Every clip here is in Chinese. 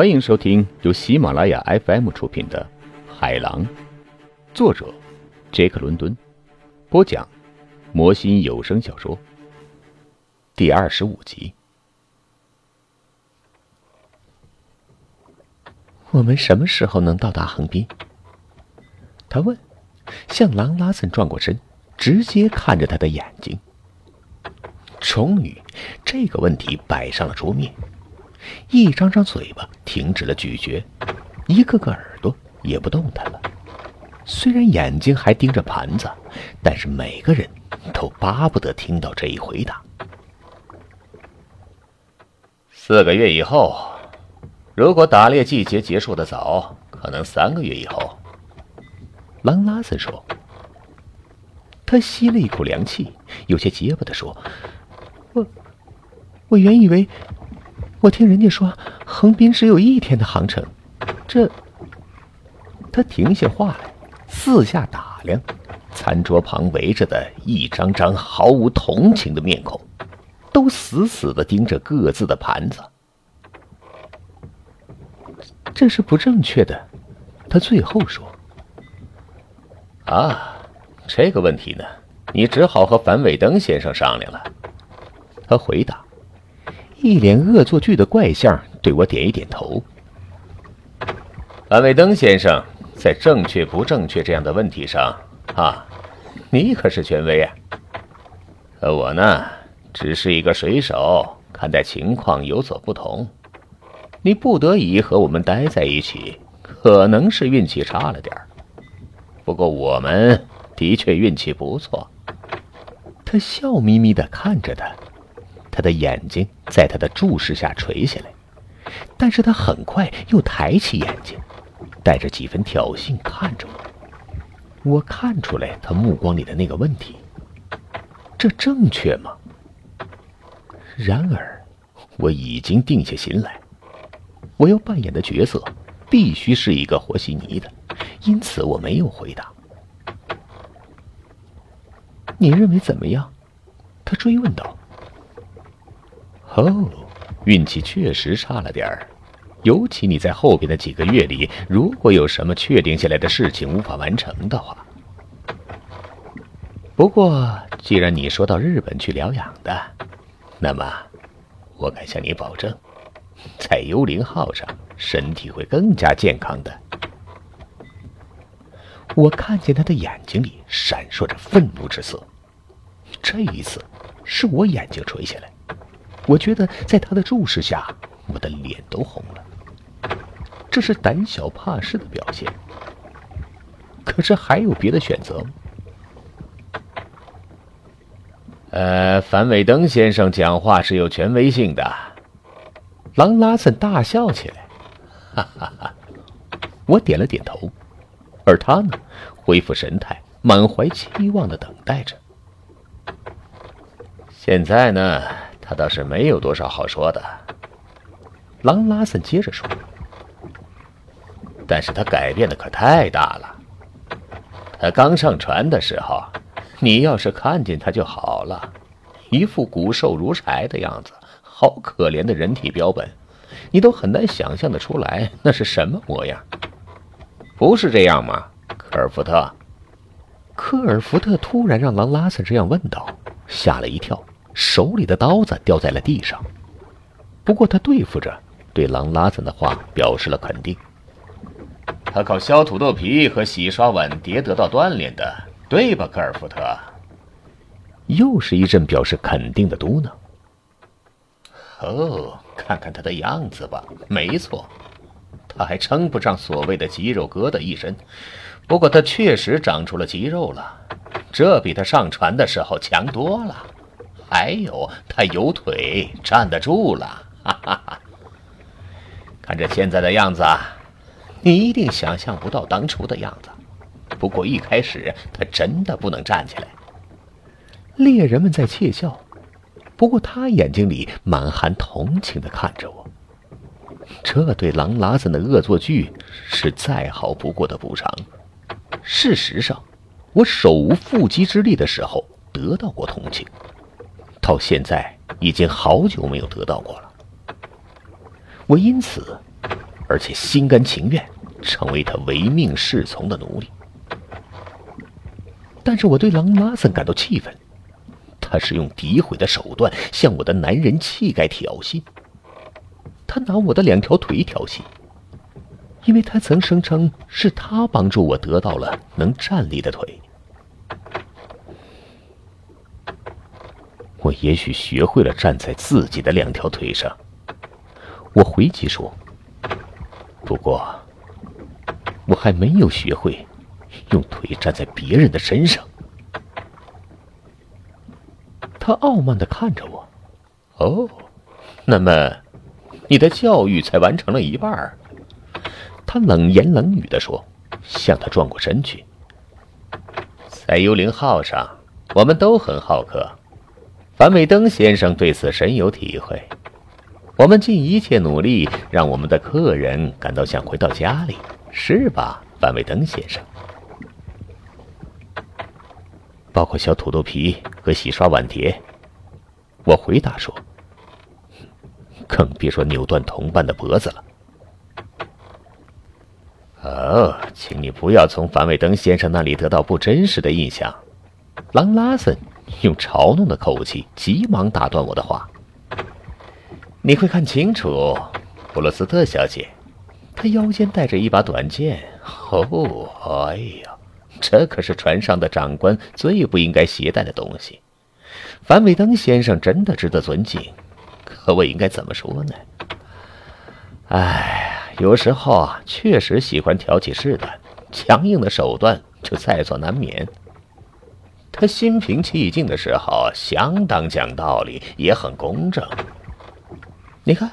欢迎收听由喜马拉雅 FM 出品的《海狼》，作者杰克·伦敦，播讲魔心有声小说第二十五集。我们什么时候能到达横滨？他问，向狼拉森转过身，直接看着他的眼睛。终于，这个问题摆上了桌面。一张张嘴巴停止了咀嚼，一个个耳朵也不动弹了。虽然眼睛还盯着盘子，但是每个人都巴不得听到这一回答。四个月以后，如果打猎季节结束的早，可能三个月以后。狼拉森说。他吸了一口凉气，有些结巴的说：“我，我原以为……”我听人家说，横滨只有一天的航程。这……他停下话来，四下打量，餐桌旁围着的一张张毫无同情的面孔，都死死的盯着各自的盘子。这是不正确的。他最后说：“啊，这个问题呢，你只好和樊伟登先生商量了。”他回答。一脸恶作剧的怪相，对我点一点头。安卫登先生，在正确不正确这样的问题上，啊，你可是权威啊。可我呢，只是一个水手，看待情况有所不同。你不得已和我们待在一起，可能是运气差了点不过我们的确运气不错。他笑眯眯的看着他。他的眼睛在他的注视下垂下来，但是他很快又抬起眼睛，带着几分挑衅看着我。我看出来他目光里的那个问题：这正确吗？然而，我已经定下心来，我要扮演的角色必须是一个和稀泥的，因此我没有回答。你认为怎么样？他追问道。哦，运气确实差了点儿，尤其你在后边的几个月里，如果有什么确定下来的事情无法完成的话。不过，既然你说到日本去疗养的，那么，我敢向你保证，在幽灵号上身体会更加健康的。我看见他的眼睛里闪烁着愤怒之色，这一次是我眼睛垂下来。我觉得在他的注视下，我的脸都红了。这是胆小怕事的表现。可是还有别的选择吗？呃，樊伟登先生讲话是有权威性的。狼拉森大笑起来，哈哈哈！我点了点头，而他呢，恢复神态，满怀期望的等待着。现在呢？他倒是没有多少好说的，狼拉森接着说。但是他改变的可太大了。他刚上船的时候，你要是看见他就好了，一副骨瘦如柴的样子，好可怜的人体标本，你都很难想象的出来那是什么模样。不是这样吗，科尔福特？科尔福特突然让狼拉森这样问道，吓了一跳。手里的刀子掉在了地上，不过他对付着，对狼拉森的话表示了肯定。他靠削土豆皮和洗刷碗碟得到锻炼的，对吧，科尔福特？又是一阵表示肯定的嘟囔。哦，看看他的样子吧，没错，他还称不上所谓的肌肉疙瘩一身，不过他确实长出了肌肉了，这比他上船的时候强多了。还有，他有腿站得住了，哈哈哈！看着现在的样子，你一定想象不到当初的样子。不过一开始他真的不能站起来。猎人们在窃笑，不过他眼睛里满含同情的看着我。这对狼拉森的恶作剧是再好不过的补偿。事实上，我手无缚鸡之力的时候得到过同情。到现在已经好久没有得到过了，我因此而且心甘情愿成为他唯命是从的奴隶。但是我对狼拉森感到气愤，他是用诋毁的手段向我的男人气概挑衅。他拿我的两条腿挑衅，因为他曾声称是他帮助我得到了能站立的腿。我也许学会了站在自己的两条腿上。我回击说：“不过，我还没有学会用腿站在别人的身上。”他傲慢的看着我。哦，那么，你的教育才完成了一半。他冷言冷语的说，向他转过身去。在幽灵号上，我们都很好客。樊伟登先生对此深有体会。我们尽一切努力，让我们的客人感到像回到家里，是吧，樊伟登先生？包括小土豆皮和洗刷碗碟。我回答说。更别说扭断同伴的脖子了。哦，请你不要从樊伟登先生那里得到不真实的印象。狼拉森。用嘲弄的口气，急忙打断我的话：“你会看清楚，布洛斯特小姐，她腰间带着一把短剑。哦，哎呀，这可是船上的长官最不应该携带的东西。樊伟登先生真的值得尊敬，可我应该怎么说呢？哎，有时候啊，确实喜欢挑起事端，强硬的手段就在所难免。”他心平气静的时候，相当讲道理，也很公正。你看，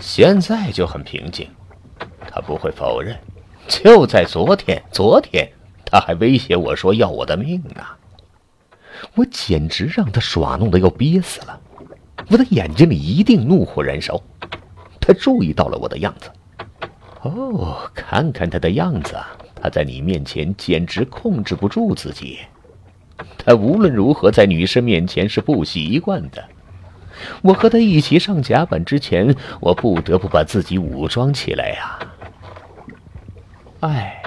现在就很平静。他不会否认。就在昨天，昨天他还威胁我说要我的命呢。我简直让他耍弄的要憋死了。我的眼睛里一定怒火燃烧。他注意到了我的样子。哦，看看他的样子，他在你面前简直控制不住自己。他无论如何在女士面前是不习惯的。我和他一起上甲板之前，我不得不把自己武装起来呀。哎，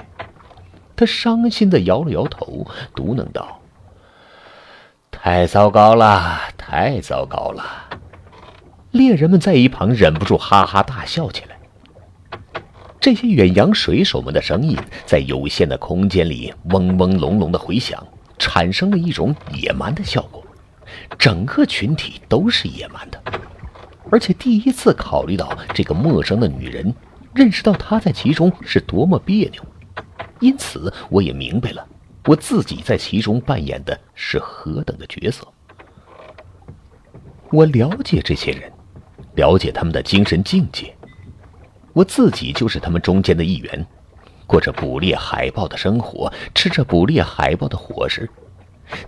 他伤心的摇了摇头，嘟囔道：“太糟糕了，太糟糕了！”猎人们在一旁忍不住哈哈大笑起来。这些远洋水手们的声音在有限的空间里嗡嗡隆隆的回响。产生了一种野蛮的效果，整个群体都是野蛮的，而且第一次考虑到这个陌生的女人，认识到她在其中是多么别扭，因此我也明白了我自己在其中扮演的是何等的角色。我了解这些人，了解他们的精神境界，我自己就是他们中间的一员。过着捕猎海豹的生活，吃着捕猎海豹的伙食，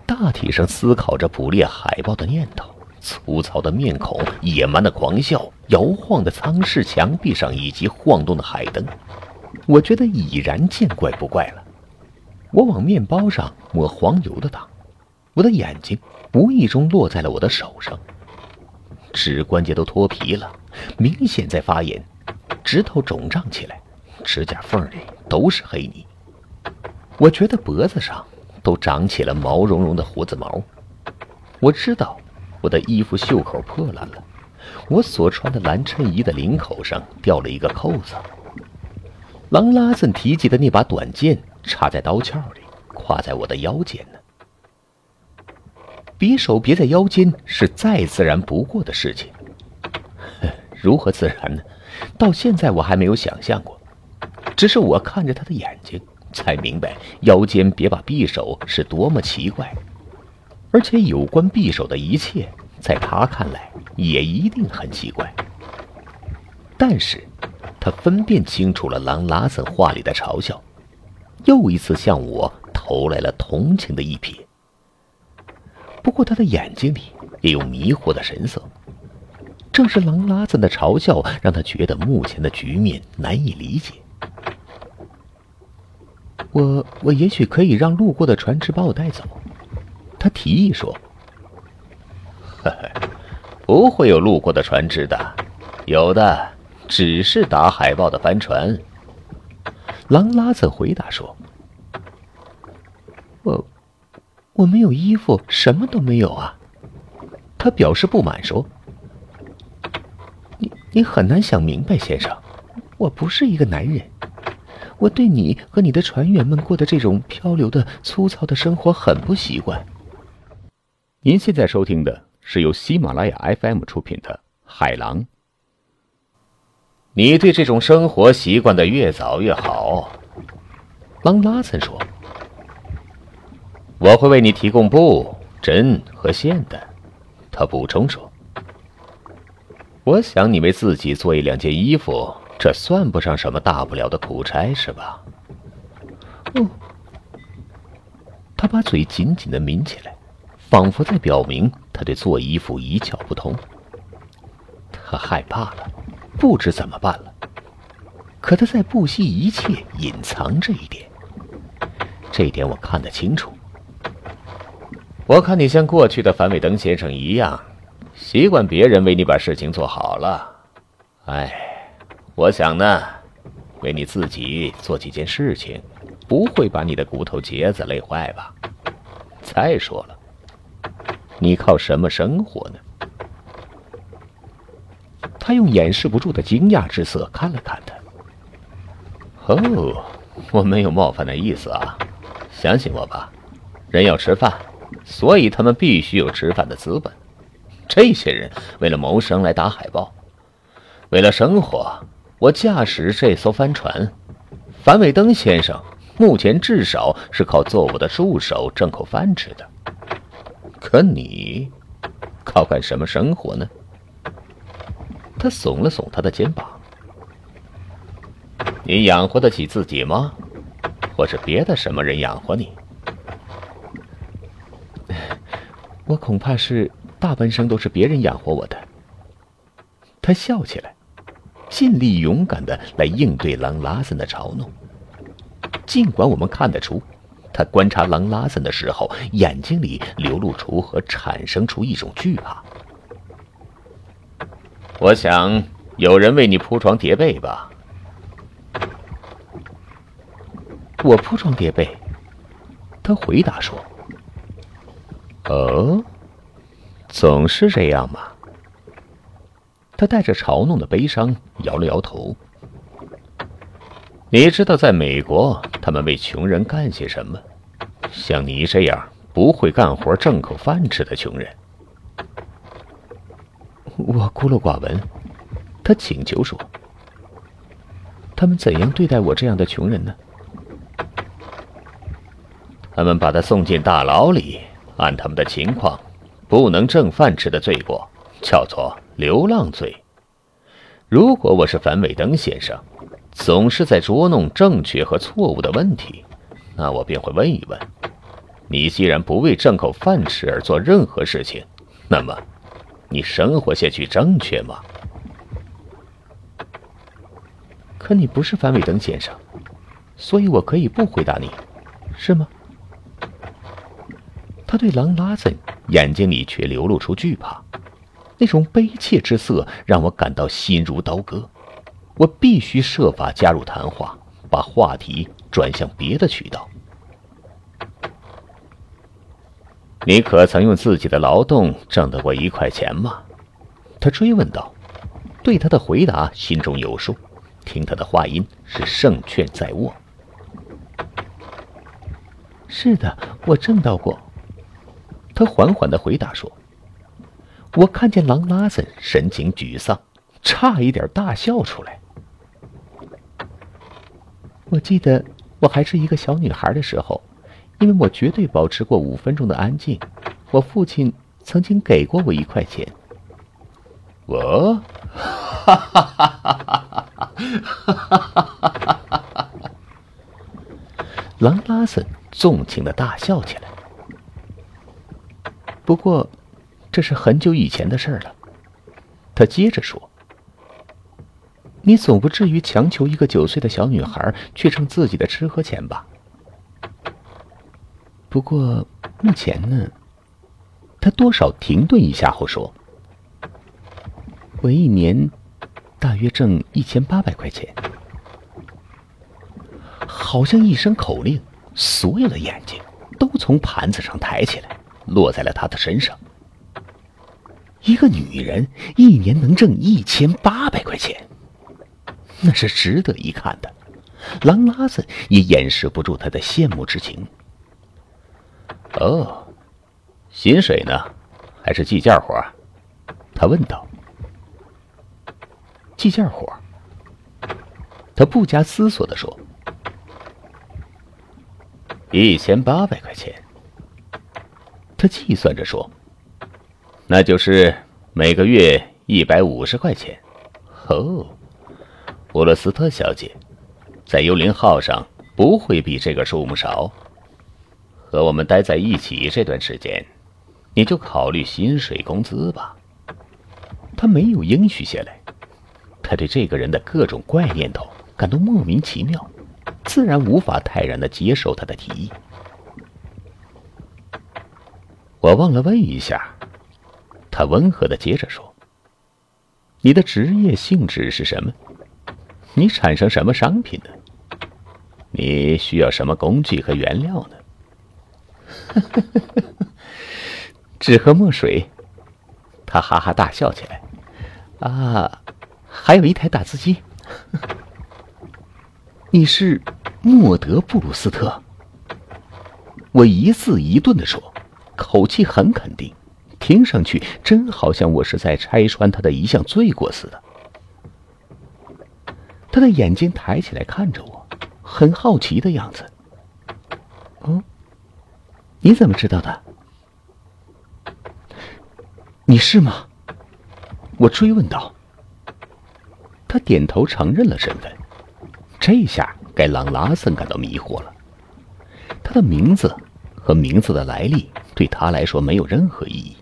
大体上思考着捕猎海豹的念头。粗糙的面孔，野蛮的狂笑，摇晃的舱室墙壁上以及晃动的海灯，我觉得已然见怪不怪了。我往面包上抹黄油的当，我的眼睛无意中落在了我的手上，指关节都脱皮了，明显在发炎，指头肿胀起来。指甲缝里都是黑泥，我觉得脖子上都长起了毛茸茸的胡子毛。我知道我的衣服袖口破烂了，我所穿的蓝衬衣的领口上掉了一个扣子。狼拉森提及的那把短剑插在刀鞘里，挎在我的腰间呢。匕首别在腰间是再自然不过的事情。如何自然呢？到现在我还没有想象过。只是我看着他的眼睛，才明白腰间别把匕首是多么奇怪，而且有关匕首的一切，在他看来也一定很奇怪。但是，他分辨清楚了狼拉森话里的嘲笑，又一次向我投来了同情的一瞥。不过，他的眼睛里也有迷惑的神色，正是狼拉森的嘲笑，让他觉得目前的局面难以理解。我我也许可以让路过的船只把我带走，他提议说：“呵呵，不会有路过的船只的，有的只是打海豹的帆船。狼拉森回答说：“我我没有衣服，什么都没有啊。”他表示不满说：“你你很难想明白，先生，我不是一个男人，我对你和你的船员们过的这种漂流的粗糙的生活很不习惯。”您现在收听的是由喜马拉雅 FM 出品的《海狼》。你对这种生活习惯的越早越好，朗拉森说：“我会为你提供布、针和线的。”他补充说：“我想你为自己做一两件衣服，这算不上什么大不了的苦差，是吧？”哦，他把嘴紧紧的抿起来，仿佛在表明他对做衣服一窍不通。他害怕了。不知怎么办了，可他在不惜一切隐藏这一点。这一点我看得清楚。我看你像过去的樊伟登先生一样，习惯别人为你把事情做好了。哎，我想呢，为你自己做几件事情，不会把你的骨头节子累坏吧？再说了，你靠什么生活呢？他用掩饰不住的惊讶之色看了看他。哦，我没有冒犯的意思啊，相信我吧，人要吃饭，所以他们必须有吃饭的资本。这些人为了谋生来打海豹，为了生活，我驾驶这艘帆船。樊伟登先生目前至少是靠做我的助手挣口饭吃的，可你靠干什么生活呢？他耸了耸他的肩膀。你养活得起自己吗？或是别的什么人养活你？我恐怕是大半生都是别人养活我的。他笑起来，尽力勇敢的来应对狼拉森的嘲弄。尽管我们看得出，他观察狼拉森的时候，眼睛里流露出和产生出一种惧怕。我想有人为你铺床叠被吧？我铺床叠被。他回答说：“哦，总是这样吗？”他带着嘲弄的悲伤摇了摇头。你知道，在美国，他们为穷人干些什么？像你这样不会干活、挣口饭吃的穷人。我孤陋寡闻，他请求说：“他们怎样对待我这样的穷人呢？”他们把他送进大牢里，按他们的情况，不能挣饭吃的罪过叫做流浪罪。如果我是樊伟登先生，总是在捉弄正确和错误的问题，那我便会问一问：你既然不为挣口饭吃而做任何事情，那么？你生活下去正确吗？可你不是樊伟登先生，所以我可以不回答你，是吗？他对狼拉森眼睛里却流露出惧怕，那种悲切之色让我感到心如刀割。我必须设法加入谈话，把话题转向别的渠道。你可曾用自己的劳动挣得过一块钱吗？他追问道。对他的回答心中有数，听他的话音是胜券在握。是的，我挣到过。他缓缓的回答说。我看见狼拉森神情沮丧，差一点大笑出来。我记得我还是一个小女孩的时候。因为我绝对保持过五分钟的安静，我父亲曾经给过我一块钱。我，哈哈哈哈哈哈！狼拉森纵情的大笑起来。不过，这是很久以前的事了。他接着说：“你总不至于强求一个九岁的小女孩去挣自己的吃喝钱吧？”不过，目前呢，他多少停顿一下后说：“我一年大约挣一千八百块钱。好像一声口令，所有的眼睛都从盘子上抬起来，落在了他的身上。一个女人一年能挣一千八百块钱，那是值得一看的。狼拉子也掩饰不住他的羡慕之情。哦，薪水呢？还是计件活？他问道。计件活。他不加思索的说。一千八百块钱。他计算着说：“那就是每个月一百五十块钱。”哦，布洛斯特小姐，在幽灵号上不会比这个数目少。和我们待在一起这段时间，你就考虑薪水工资吧。他没有应许下来，他对这个人的各种怪念头感到莫名其妙。自然无法泰然的接受他的提议。我忘了问一下，他温和的接着说：“你的职业性质是什么？你产生什么商品呢？你需要什么工具和原料呢？” 纸和墨水。他哈哈大笑起来。啊，还有一台打字机。你是莫德布鲁斯特。我一字一顿的说，口气很肯定，听上去真好像我是在拆穿他的一项罪过似的。他的眼睛抬起来看着我，很好奇的样子。哦，你怎么知道的？你是吗？我追问道。他点头承认了身份。这下该朗拉森感到迷惑了。他的名字和名字的来历对他来说没有任何意义，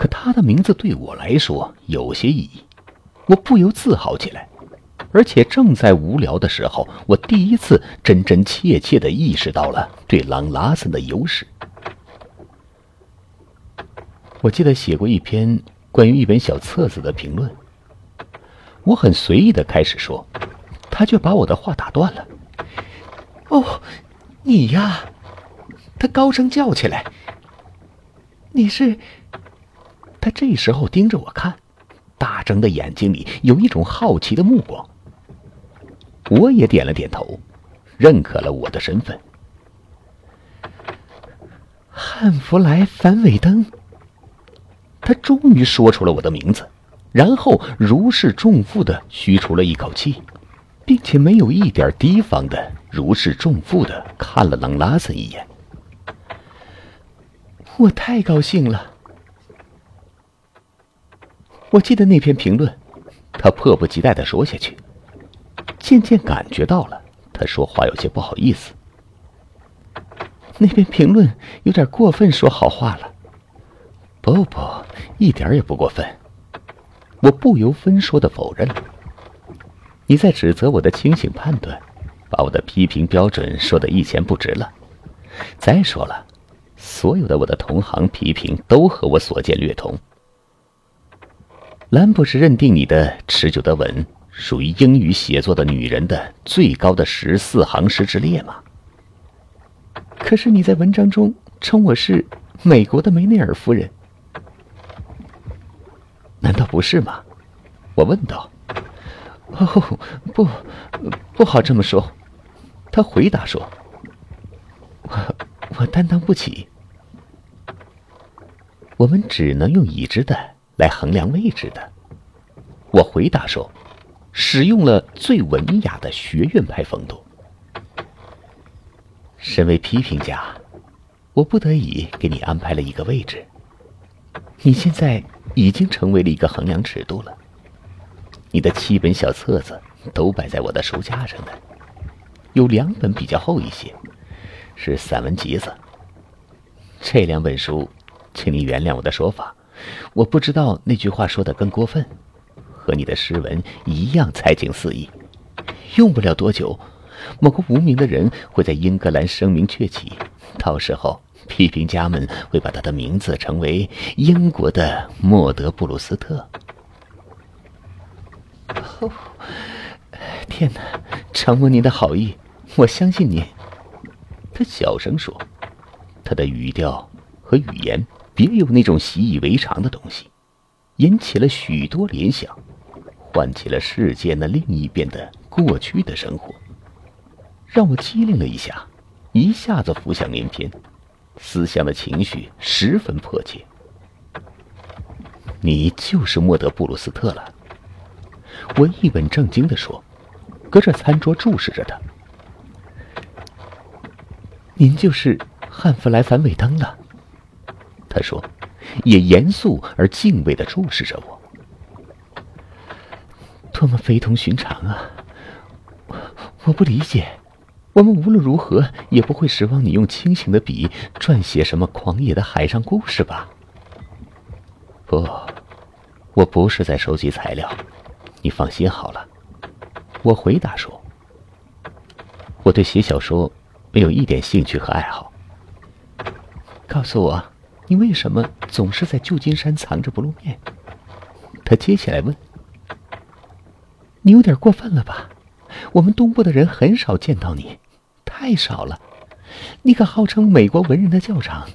可他的名字对我来说有些意义。我不由自豪起来，而且正在无聊的时候，我第一次真真切切的意识到了对朗拉森的优势。我记得写过一篇关于一本小册子的评论。我很随意的开始说。他却把我的话打断了。哦，你呀！他高声叫起来。你是？他这时候盯着我看，大睁的眼睛里有一种好奇的目光。我也点了点头，认可了我的身份。汉弗莱·凡尾登。他终于说出了我的名字，然后如释重负的吁出了一口气。并且没有一点提防的，如释重负的看了朗拉森一眼。我太高兴了。我记得那篇评论，他迫不及待的说下去。渐渐感觉到了，他说话有些不好意思。那篇评论有点过分，说好话了。不不，一点也不过分。我不由分说的否认了。你在指责我的清醒判断，把我的批评标准说的一钱不值了。再说了，所有的我的同行批评都和我所见略同。兰不是认定你的持久的吻属于英语写作的女人的最高的十四行诗之列吗？可是你在文章中称我是美国的梅内尔夫人，难道不是吗？我问道。哦，不，不好这么说。他回答说：“我我担当不起。我们只能用已知的来衡量位置的。”我回答说：“使用了最文雅的学院派风度。身为批评家，我不得已给你安排了一个位置。你现在已经成为了一个衡量尺度了。”你的七本小册子都摆在我的书架上呢，有两本比较厚一些，是散文集子。这两本书，请你原谅我的说法，我不知道那句话说的更过分，和你的诗文一样才情四溢。用不了多久，某个无名的人会在英格兰声名鹊起，到时候批评家们会把他的名字称为英国的莫德布鲁斯特。哦，天哪！承蒙您的好意，我相信您。他小声说，他的语调和语言别有那种习以为常的东西，引起了许多联想，唤起了世界那另一边的过去的生活，让我机灵了一下，一下子浮想联翩，思乡的情绪十分迫切。你就是莫德布鲁斯特了。我一本正经的说，隔着餐桌注视着他。您就是汉弗莱·凡韦登了。他说，也严肃而敬畏的注视着我。多么非同寻常啊！我不理解，我们无论如何也不会指望你用清醒的笔撰写什么狂野的海上故事吧？不，我不是在收集材料，你放心好了。我回答说：“我对写小说没有一点兴趣和爱好。”告诉我，你为什么总是在旧金山藏着不露面？他接下来问：“你有点过分了吧？我们东部的人很少见到你，太少了。你可号称美国文人的教长，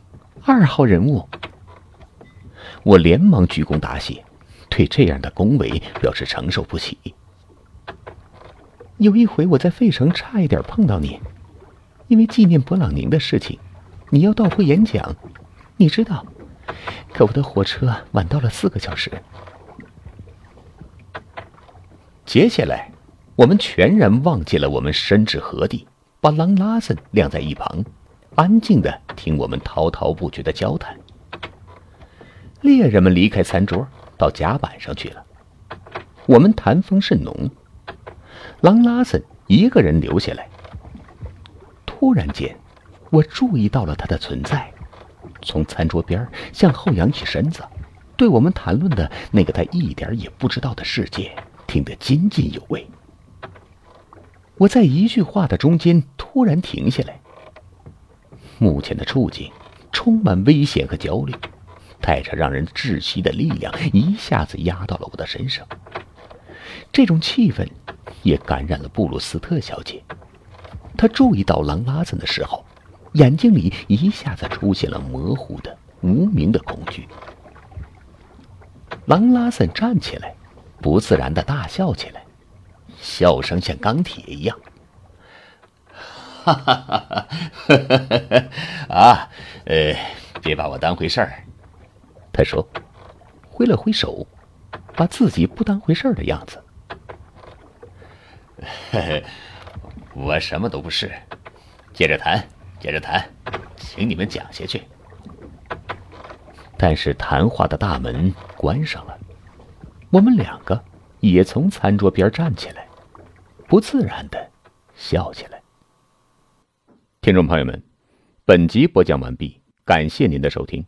二号人物。”我连忙鞠躬答谢，对这样的恭维表示承受不起。有一回我在费城差一点碰到你，因为纪念勃朗宁的事情，你要到会演讲，你知道，可我的火车晚到了四个小时。接下来，我们全然忘记了我们身至何地，把狼拉森晾在一旁，安静的听我们滔滔不绝的交谈。猎人们离开餐桌，到甲板上去了。我们谈风甚浓。狼拉森一个人留下来。突然间，我注意到了他的存在，从餐桌边向后仰起身子，对我们谈论的那个他一点也不知道的世界听得津津有味。我在一句话的中间突然停下来。目前的处境充满危险和焦虑。带着让人窒息的力量，一下子压到了我的身上。这种气氛也感染了布鲁斯特小姐。她注意到狼拉森的时候，眼睛里一下子出现了模糊的、无名的恐惧。狼拉森站起来，不自然的大笑起来，笑声像钢铁一样。哈哈哈哈哈！啊，呃，别把我当回事儿。他说：“挥了挥手，把自己不当回事儿的样子。我什么都不是。接着谈，接着谈，请你们讲下去。”但是谈话的大门关上了，我们两个也从餐桌边站起来，不自然的笑起来。听众朋友们，本集播讲完毕，感谢您的收听。